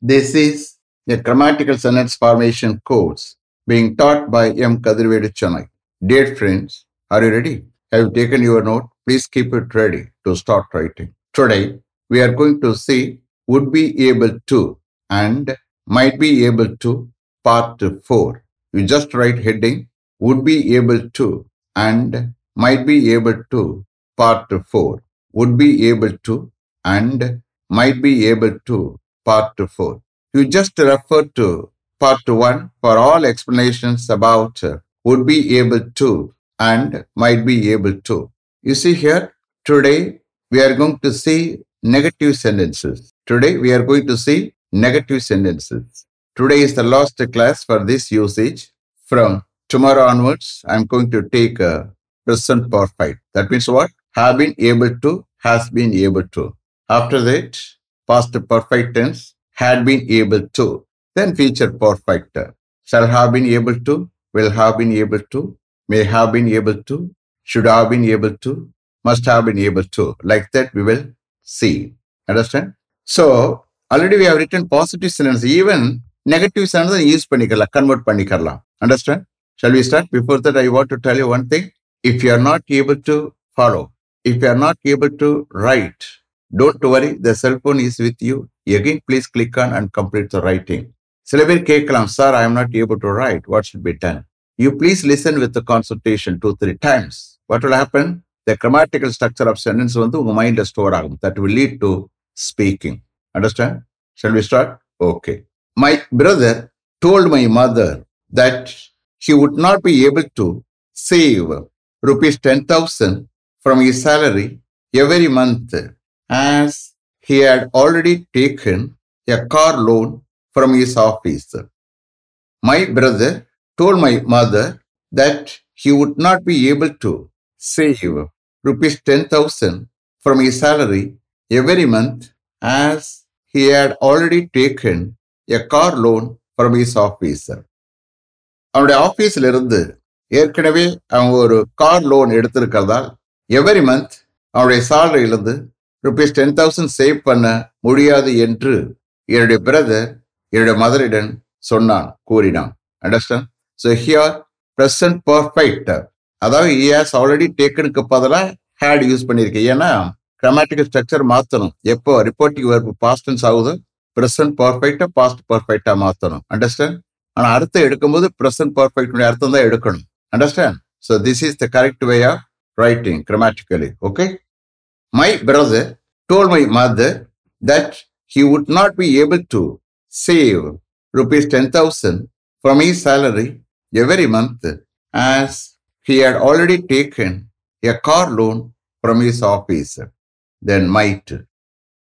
This is a grammatical sentence formation course being taught by M. Kadirvedu Chennai. Dear friends, are you ready? Have you taken your note? Please keep it ready to start writing. Today, we are going to see would be able to and might be able to part 4. You just write heading would be able to and might be able to part 4. Would be able to and might be able to part 4. You just refer to part 1 for all explanations about uh, would be able to and might be able to. You see here, today we are going to see negative sentences. Today we are going to see negative sentences. Today is the last class for this usage. From tomorrow onwards, I'm going to take a present perfect. That means what? Have been able to, has been able to. After that, past perfect tense, had been able to. Then future perfect. Shall have been able to, will have been able to, may have been able to, should have been able to, must have been able to. Like that, we will see. Understand? So, already we have written positive sentence. Even negative sentence use பண்ணிக்கலாம் convert பண்ணிக்கலாம். Understand? Shall we start? Before that, I want to tell you one thing. If you are not able to follow, if you are not able to write, don't worry, the cell phone is with you. Again, please click on and complete the writing. சில பேர் கேட்கலாம் sir I am not able to write what should be done you please listen with concentration two three times what will happen the grammatical structure of sentence வந்து உங்க மைண்ட்ல store ஆகும் that will lead to speaking understand shall we start okay my brother told my mother that he would not be able to save rupees 10,000 from his salary every month as he had already taken a car loan from his office. My brother told my mother that he would not be able to save rupees 10,000 from his salary every month as he had already taken a car loan from his office. அவனுடைய ஆஃபீஸில் இருந்து ஏற்கனவே அவன் ஒரு car loan எடுத்திருக்கிறதால் every month அவனுடைய சேலரியிலிருந்து rupees ten thousand save பண்ண முடியாது என்று என்னுடைய பிரதர் என்னுடைய மதரிடன் சொன்னான் கூறினான். Understand so here present perfect அதாவது ஹாஸ் ஆல்ரெடி டேக்கனுக்கு பதிலாக ஹேட் யூஸ் பண்ணியிருக்கேன். ஏன்னா கிரமேட்டிக்கல் ஸ்ட்ரக்சர் மாற்றணும் எப்போ ரிப்போர்ட்டிங் வர்பு பாஸ்டன்ஸ் ஆகுது ப்ரெசன்ட் பர்ஃபெக்டா பாஸ்ட் பர்ஃபெக்டா மாற்றணும் அண்டர்ஸ்டாண்ட் ஆனா அர்த்தம் எடுக்கும்போது ப்ரெசன்ட் பர்ஃபெக்டுடைய அர்த்தம் தான் எடுக்கணும். Understand so this is the correct way of writing grammatically okay My brother told my mother that he would not be able to save rupees 10,000 from his salary every month as he had already taken a car loan from his office. Then might.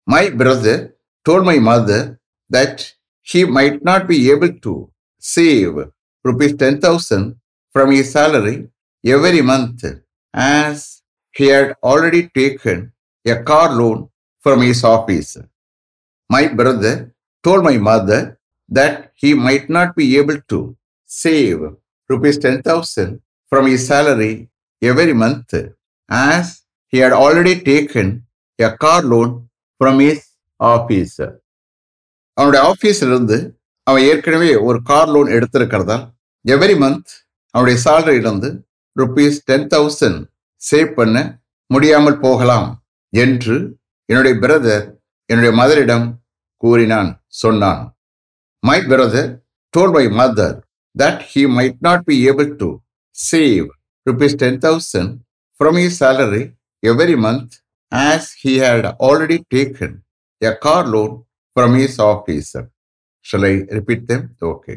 My brother told my mother that he might not be able to save rupees 10,000 from his salary every month as he had already taken a car loan from his office. My brother told my mother that he might not be able to save rupees 10,000 from his salary every month as he had already taken a car loan from his office. அவனுடைய ஆஃபீஸில் இருந்து அவன் ஏற்கனவே ஒரு car loan எடுத்திருக்கிறதால் every month அவனுடைய சேலரியிலிருந்து rupees ten thousand save பண்ண முடியாமல் போகலாம் என்று என்னுடைய பிரதர் என்னுடைய மதரிடம் கூறினான் சொன்னான். My brother told my mother that he might not be able to save rupees ten thousand from he salary every month as he had already taken a car loan from his officer shall I repeat them okay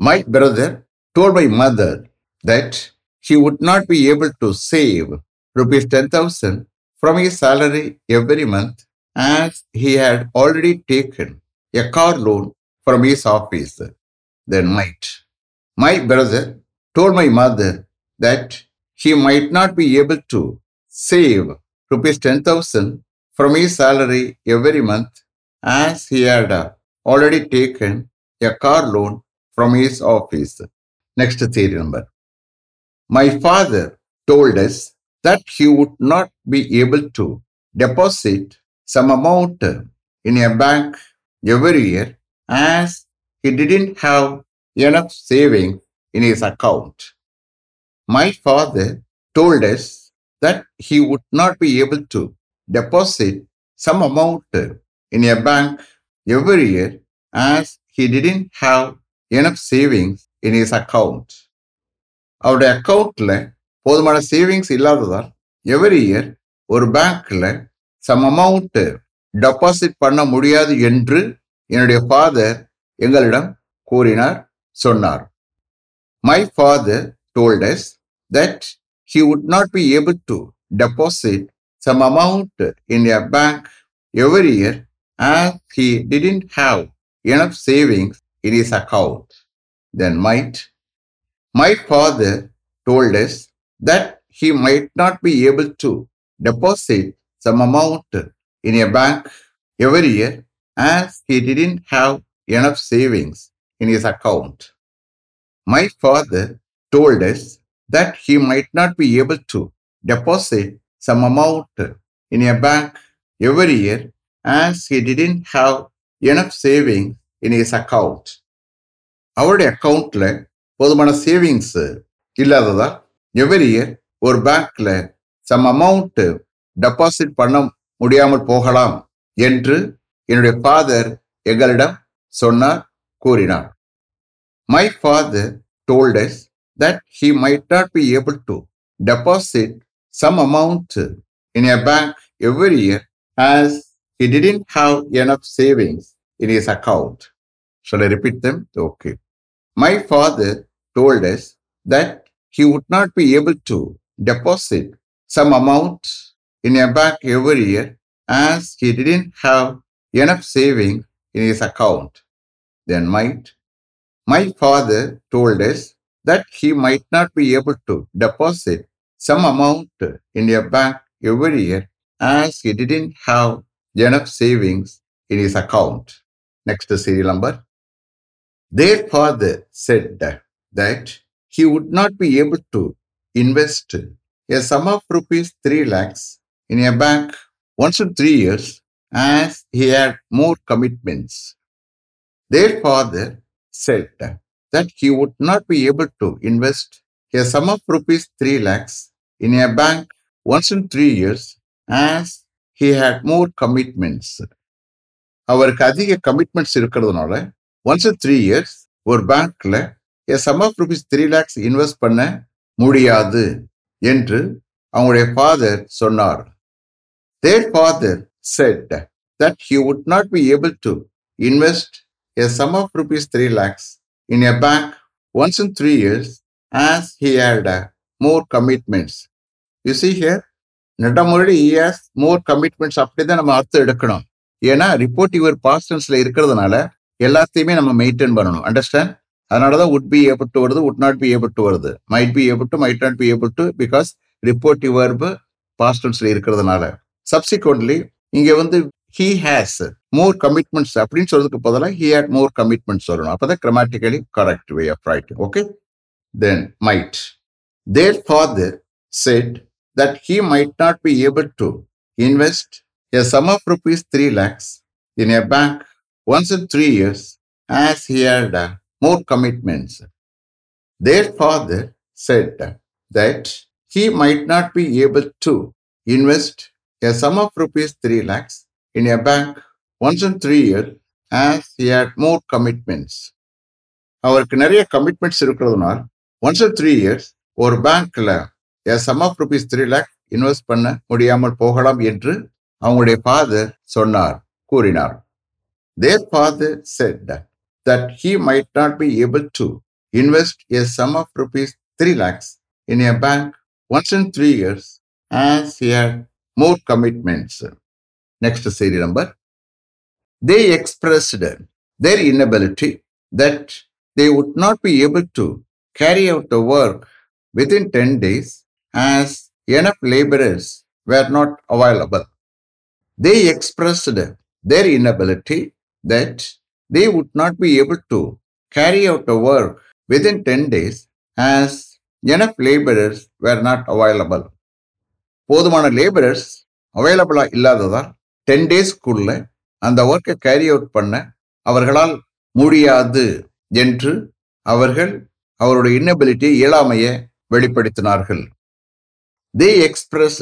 my brother told my mother that he would not be able to save rupees 10,000 from his salary every month as he had already taken a car loan from his office. Then might. My brother told my mother that he might not be able to save rupees 10,000 from his salary every month as he had uh, already taken a car loan from his office. Next theory number. My father told us that he would not be able to deposit some amount in a bank every year as he didn't have enough savings in his account. My father told us that he would not be able to deposit some amount in a bank every year as he didn't have enough savings in his account. அவருடைய அக்கௌண்ட்ல போதுமான savings இல்லாததால் every year ஒரு பேங்க்கில் some amount deposit பண்ண முடியாது என்று என்னுடைய ஃபாதர் எங்களிடம் கூறினார் சொன்னார் my father told us that he would not be able to deposit some amount in a bank every year as he didn't have enough savings in his account, then might my father told us that he might not be able to deposit some amount in a bank every year as he didn't have enough savings in his account. My father told us that he might not be able to deposit some amount in a bank every year as he didn't have enough savings in his account. அவருடைய அக்கவுண்ட்ல போதுமான savings இல்லாததா every ஒரு பேங்க்ல some amount deposit பண்ண முடியாமல் போகலாம் என்று என்னுடைய ஃபாதர் எங்களிடம் சொன்னார் கூறினார் my father told us that he might not be able to deposit some amount in a bank every year as he didn't have enough savings in is account shall I repeat them okay my father told us that he would not be able to deposit some amount in a bank every year as he didn't have enough savings in his account. Then might my father told us that he might not be able to deposit some amount in a bank every year as he didn't have enough savings in his account. Next serial number. Their father said that he would not be able to invest a sum of rupees 3 lakhs in a bank once in three years as he had more commitments. Their father said that he would not be able to invest a sum of rupees 3 lakhs in a bank once in three years as he had more commitments. அவருக்கு அதிக commitments இருக்கிறதுனால once three years ஒரு பேங்க்ல a sum of rupees three lakhs invest பண்ண முடியாது என்று அவங்களுடைய father சொன்னார். Their father said that he would not be able to invest a sum of rupees 3 lakhs in a bank once in three years as he had more commitments you see here here, நட்டமுறை more commitments more commitments. அப்படிதான் நம்ம அர்த்தம் எடுக்கணும். ஏன்னா report your பாஸ்டன்ஸில் இருக்கிறதுனால எல்லாத்தையுமே நம்ம maintain பண்ணணும். அண்டர்ஸ்டாண்ட் அதனாலதான் உட் பி ஏபிள் டு வருது would not be able to வருது. Might be able to might not be able to because report your பாஸ்டன்ஸ்ல இருக்கிறதுனால. சப்சிக்வெண்ட்லி இங்க வந்து ஹீ ஹேஸ் மோர் கமிட்மெண்ட்ஸ் அப்படின்னு சொல்றதுக்கு பதிலாக ஹி ஹேட் மோர் கமிட்மெண்ட்ஸ் சொல்லணும் அப்பதான் grammatically correct way of writing okay then might their father said that he might not be able to invest a sum of rupees 3 lakhs in a bank once in three years as he more commitments. Their father said that he might not be able to invest a sum of rupees 3 lakhs in a bank once in three years as he had more commitments. அவருக்கு நிறைய commitments இருக்கிறதுனால once in three years ஒரு பேங்க்ல sum of rupees three lakh invest பண்ண முடியாமல் போகலாம் என்று அவங்களுடைய ஃபாதர் சொன்னார் கூறினார் their father said that he might not be able to invest a sum of rupees 3 lakhs in a bank once in three years as he had more commitments. Next serial number. They expressed their inability that they would not be able to carry out the work within 10 days as enough laborers were not available. They expressed their inability that they would not be able to carry out a work within ten days as enough labourers were not available போதுமான labourers அவைலபிளா இல்லாததால் ten டேஸ்க்குள்ள அந்த ஒர்க்கை carry out பண்ண அவர்களால் முடியாது என்று அவர்கள் அவருடைய இன்னபிலிட்டி இயலாமைய வெளிப்படுத்தினார்கள் they express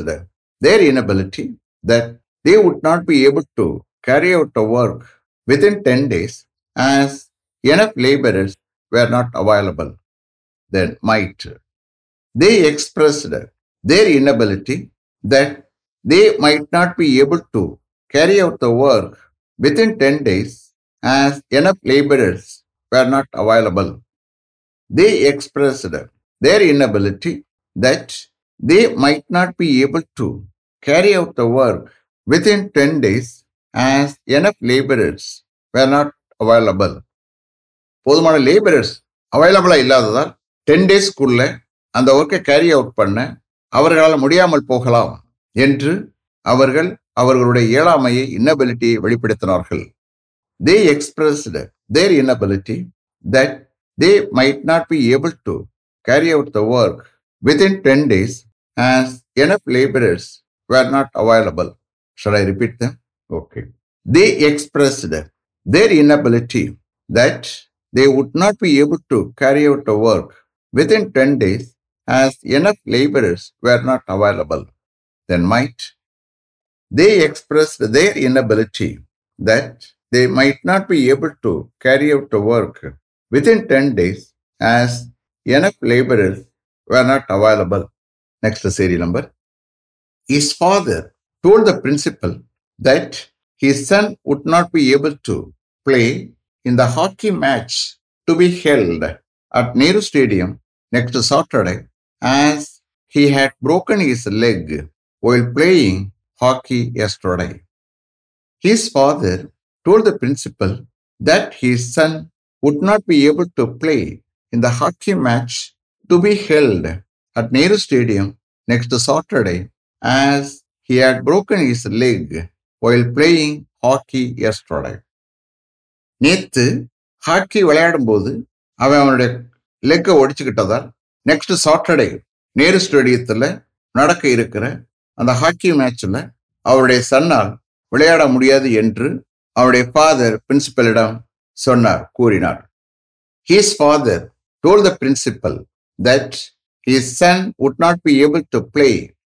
their inability that they would not be able to carry out a work within 10 days as enough laborers were not available then might they expressed their inability that they might not be able to carry out the work within 10 days as enough laborers were not available. They expressed their inability that they might not be able to carry out the work within 10 days as enough laborers were not available. போதுமான labourers அவைலபிளாக இல்லாததால் ten டேஸ்க்குள்ள அந்த ஒர்க்கை carry out பண்ண அவர்களால் முடியாமல் போகலாம் என்று அவர்கள் அவர்களுடைய இயலாமையை இன்னபிலிட்டியை வெளிப்படுத்தினார்கள் they expressed their inability that they might not be able to carry out the work within 10 days as enough laborers were not available. Shall I repeat them? Okay. They expressed their inability that they would not be able to carry out the work within 10 days as enough laborers were not available. Then might they expressed their inability that they might not be able to carry out the work within 10 days as enough laborers were not available. Next serial number. His father told the principal that his son would not be able to play in the hockey match to be held at Nehru Stadium next Saturday as he had broken his leg while playing hockey yesterday. His father told the principal that his son would not be able to play in the hockey match to be held at Nehru Stadium next Saturday as he had broken his leg while playing hockey yesterday. நேத்து hockey விளையாடும்போது அவன் அவனுடைய லெக்கை ஒடிச்சுக்கிட்டதால் next Saturday Nehru ஸ்டேடியத்தில் நடக்க இருக்கிற அந்த ஹாக்கி மேட்ச்சில் அவருடைய சன்னால் விளையாட முடியாது என்று அவருடைய ஃபாதர் பிரின்சிபலிடம் சொன்னார் கூறினார் his father told the principal that his son would not be able to play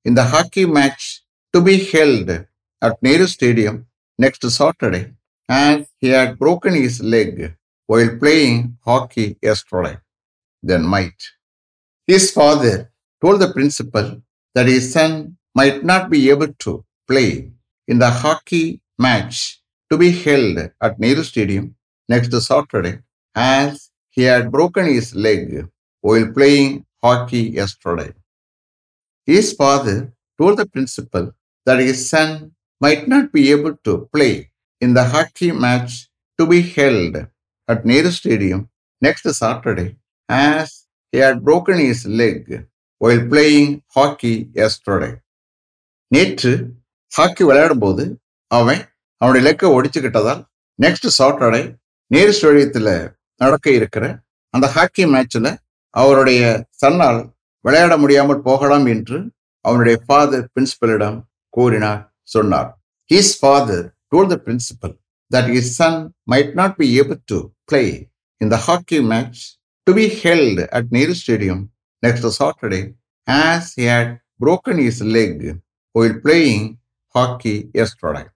இந்த hockey match to be held at Nehru Stadium next Saturday as he had broken his leg while playing hockey yesterday. Then might. His father told the principal that his son might not be able to play in the hockey match to be held at Nehru Stadium next Saturday as he had broken his leg while playing hockey yesterday. His father told the principal that his son might not be able to play in the hockey match to be held at Nehru Stadium next Saturday as he had broken his leg while playing hockey yesterday. நேற்று hockey விளையாடும்போது அவன் அவனுடைய லெக்கை ஒடிச்சுக்கிட்டதால் next Saturday Nehru ஸ்டேடியத்தில் நடக்க இருக்கிற அந்த ஹாக்கி மேட்ச்சில் அவருடைய சன்னால் விளையாட முடியாமல் போகலாம் என்று அவனுடைய ஃபாதர் பிரின்சிபலிடம் கூறினார் சொன்னார் his father told the principal that his son might not be able to play in the hockey match to be held at Nehru Stadium next Saturday as he had broken his leg while playing hockey yesterday.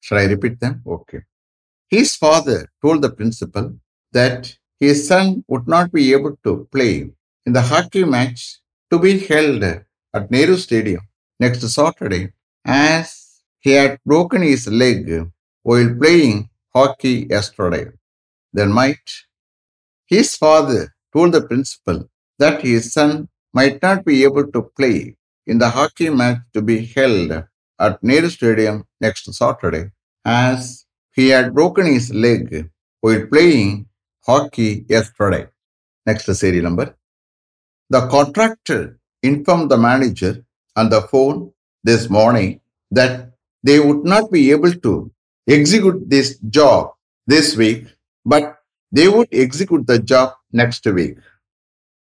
Shall I repeat them? Okay. His father told the principal that his son would not be able to play in the hockey match to be held at Nehru Stadium next Saturday as he had broken his leg while playing hockey yesterday. Then might his father told the principal that his son might not be able to play in the hockey match to be held at Nehru Stadium next Saturday as he had broken his leg while playing hockey yesterday. Next serial number. The contractor informed the manager on the phone this morning that they would not be able to execute this job this week, but they would execute the job next week.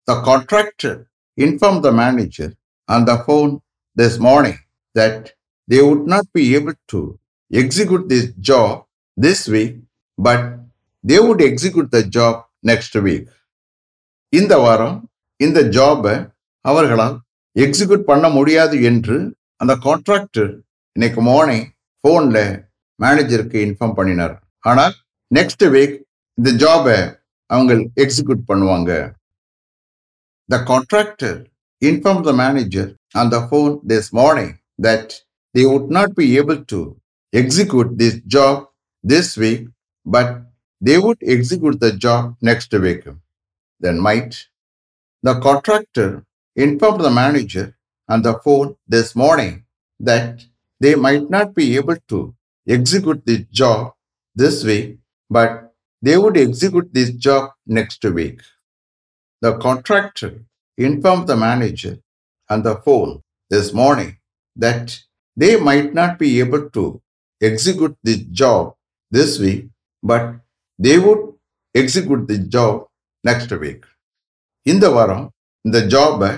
The contractor informed the manager on the phone this morning that they would not be able to execute this job this week, but they would execute the job next week. இந்த வாரம் இந்த ஜாபை அவர்களால் execute பண்ண முடியாது என்று அந்த contractor இன்னைக்கு மார்னிங் ஃபோனில் மேனேஜருக்கு இன்ஃபார்ம் பண்ணினார் ஆனால் நெக்ஸ்ட் வீக் இந்த ஜாபை அவங்க எக்ஸிக்யூட் பண்ணுவாங்க the contractor inform the manager அந்த phone this morning that they would not be able to execute this job this week but they would execute the job next week then might the contractor inform the manager அந்த phone this morning that they might not be able to execute this job this week, but they would execute this job next week. The contractor informed the manager on the phone this morning that they might not be able to execute the job this week, but they would execute the job next week. இந்த வாரம் இந்த ஜாபை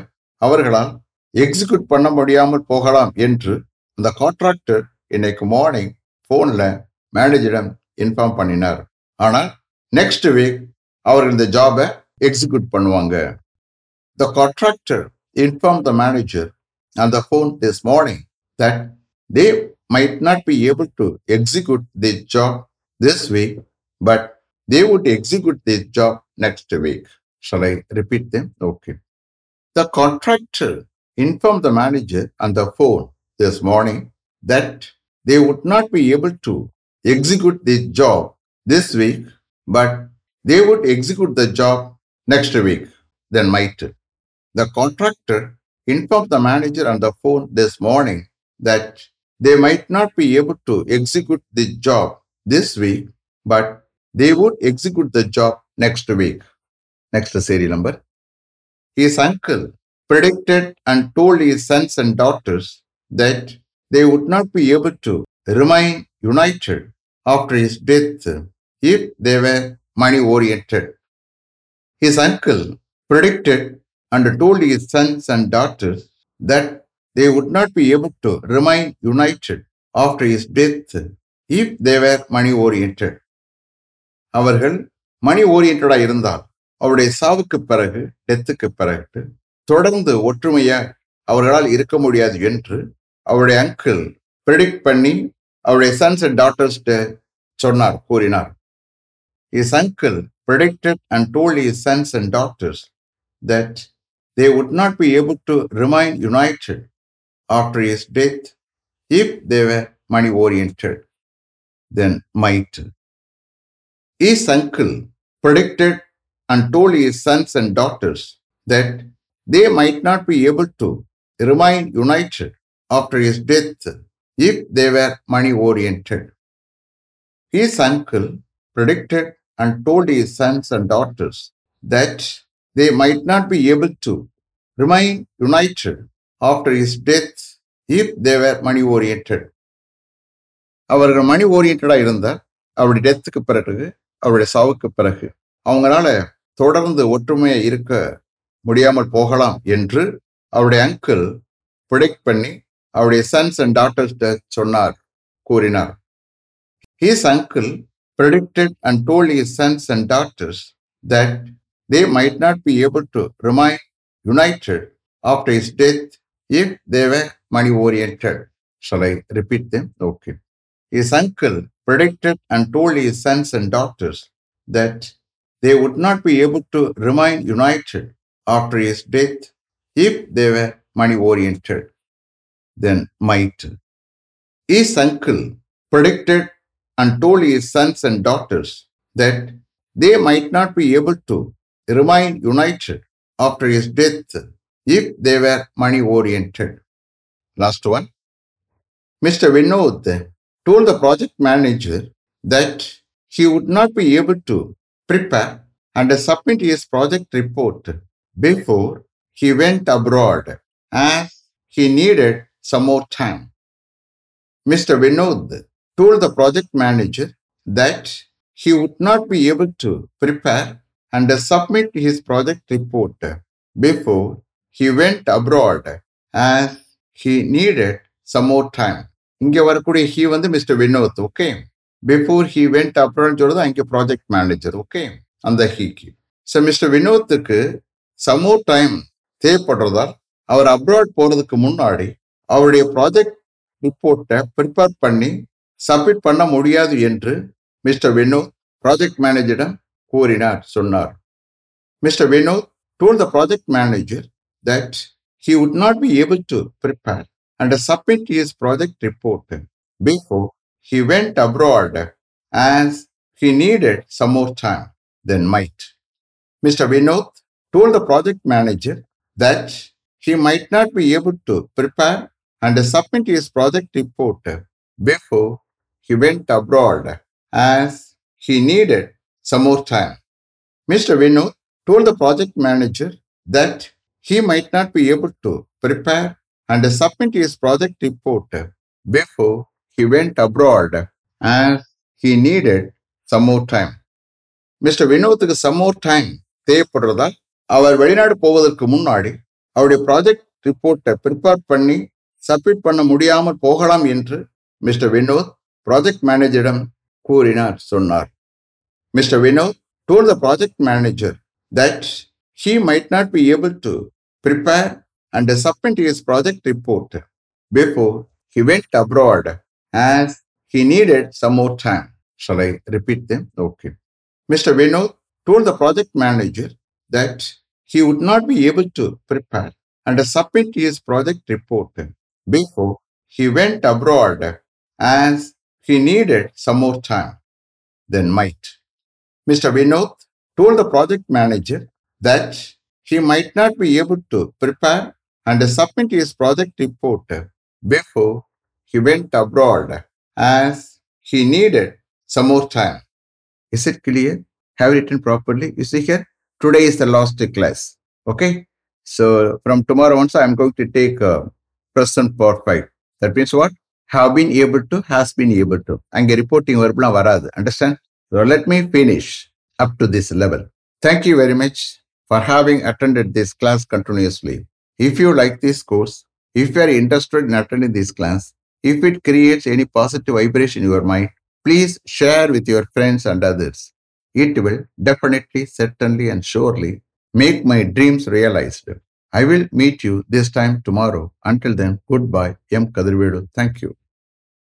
அவர்களால் execute பண்ண முடியாமல் போகலாம் என்று அந்த கான்ட்ராக்டர் இன்னைக்கு மார்னிங் ஃபோனில் மேனேஜரிடம் இன்ஃபார்ம் பண்ணினார் ஆனால் நெக்ஸ்ட் வீக் அவர் இந்த ஜாபை எக்ஸிக்யூட் பண்ணுவாங்க the contractor inform the manager அந்த phone this morning that they might not be able to execute the job this week but they would execute the job next week shall I repeat them okay the contractor inform the manager அந்த phone this morning that they would not be able to execute the job this week, but they would execute the job next week. Then might. The contractor informed the manager on the phone this morning that they might not be able to execute the job this week, but they would execute the job next week. Next serial number. His uncle predicted and told his sons and daughters that they would not be able to remain united after his death if they were money oriented. His uncle predicted and told his sons and daughters that they would not be able to remain united after his death if they were money oriented. அவர்கள் money ஓரியன்டா இருந்தால் அவருடைய சாவுக்கு பிறகு டெத்துக்கு பிறகு தொடர்ந்து ஒற்றுமையாக அவர்களால் இருக்க முடியாது என்று அவருடைய அங்கிள் ப்ரெடிக்ட் பண்ணி அவருடைய சன்ஸ் அண்ட் டாட்டர்ஸ் சொன்னார் கூறினார் his uncle predicted and told his sons and daughters that they would not be able to remain united after his death if they were money oriented, then might. His uncle predicted and told his sons and daughters that they might not be able to remain united after his death if they were money oriented. His uncle predicted and told his sons and daughters that they might not be able to remain united after his death if they were money oriented. அவர்கள் money ஓரியன்டா இருந்தால் அவருடைய டெத்துக்கு பிறகு அவருடைய சாவுக்கு பிறகு அவங்களால தொடர்ந்து ஒற்றுமையா இருக்க முடியாமல் போகலாம் என்று அவருடைய அங்கிள் ப்ரிடிக்ட் பண்ணி அவருடைய சன்ஸ் அண்ட் டாட்டர்ஸ் சொன்னார் கூறினார் his uncle predicted and told his sons and daughters that they might not be able to remain united after his death if they were money oriented. Shall I repeat them? Okay. His uncle predicted and told his sons and daughters that they would not be able to remain united after his death if they were money oriented. Then might. His uncle predicted and told his sons and daughters that they might not be able to remain united after his death if they were money oriented. Last one. Mr. Vinod told the project manager that he would not be able to prepare and submit his project report before he went abroad as he needed some more time. Mr. Vinod told the project manager that he would not be able to prepare and submit his project report before he went abroad as he needed some more time. இங்கே வரக்கூடிய he வந்து mister Vinod okay before he went abroad சொல்றது அங்கே project manager okay அந்த ஹீக்கு so mister வினோத்துக்கு சமோ time தேவைப்படுறதால் அவர் அப்ராட் போகிறதுக்கு முன்னாடி அவருடைய ப்ராஜெக்ட் ரிப்போர்ட்டை ப்ரிப்பேர் பண்ணி சப்மிட் பண்ண முடியாது என்று மிஸ்டர் வினோத் ப்ராஜெக்ட் மேனேஜரிடம் கூறினார் சொன்னார் mister Vinod told the project manager that he would not be able to prepare and submit his project report before he went abroad as he needed some more time than might. Mr. Vinod told the project manager that he might not be able to prepare and submit his project report before he went abroad as he needed some more time. Mr. Vinod told the project manager that he might not be able to prepare and submit his project report before he went abroad as he needed some more time. Mister வினோத்துக்கு some more time தேவைப்படுறதால் அவர் வெளிநாடு போவதற்கு முன்னாடி அவருடைய project ரிப்போர்ட்டை prepare பண்ணி submit பண்ண முடியாமல் போகலாம் என்று மிஸ்டர் வினோத் ப்ராஜெக்ட் மேனேஜரிடம் கூறினார் சொன்னார் mister Vinod told the project manager that he might not be able to prepare and submit his project report before he went abroad as he needed some more time Shall I repeat them? Okay. Mr. Vinod told the project manager that he would not be able to prepare and submit project report before he went abroad as he needed some more time than might. Mr. Vinod told the project manager that he might not be able to prepare and submit his project report before he went abroad as he needed some more time. Is it clear? Have written properly? You see here? Today is the last class. Okay? So from tomorrow onwards, I'm going to take uh, present perfect. That means what? Have been able to, has been able to. அங்கே reporting verb வராது. Understand? So let me finish up to this level. Thank you very much for having attended this class continuously. If you like this course, if you are interested in attending this class, if it creates any positive vibration in your mind, please share with your friends and others. It will definitely, certainly, and surely make my dreams realized. I will meet you this time tomorrow. Until then, goodbye. M. Kadirvedu. Thank you.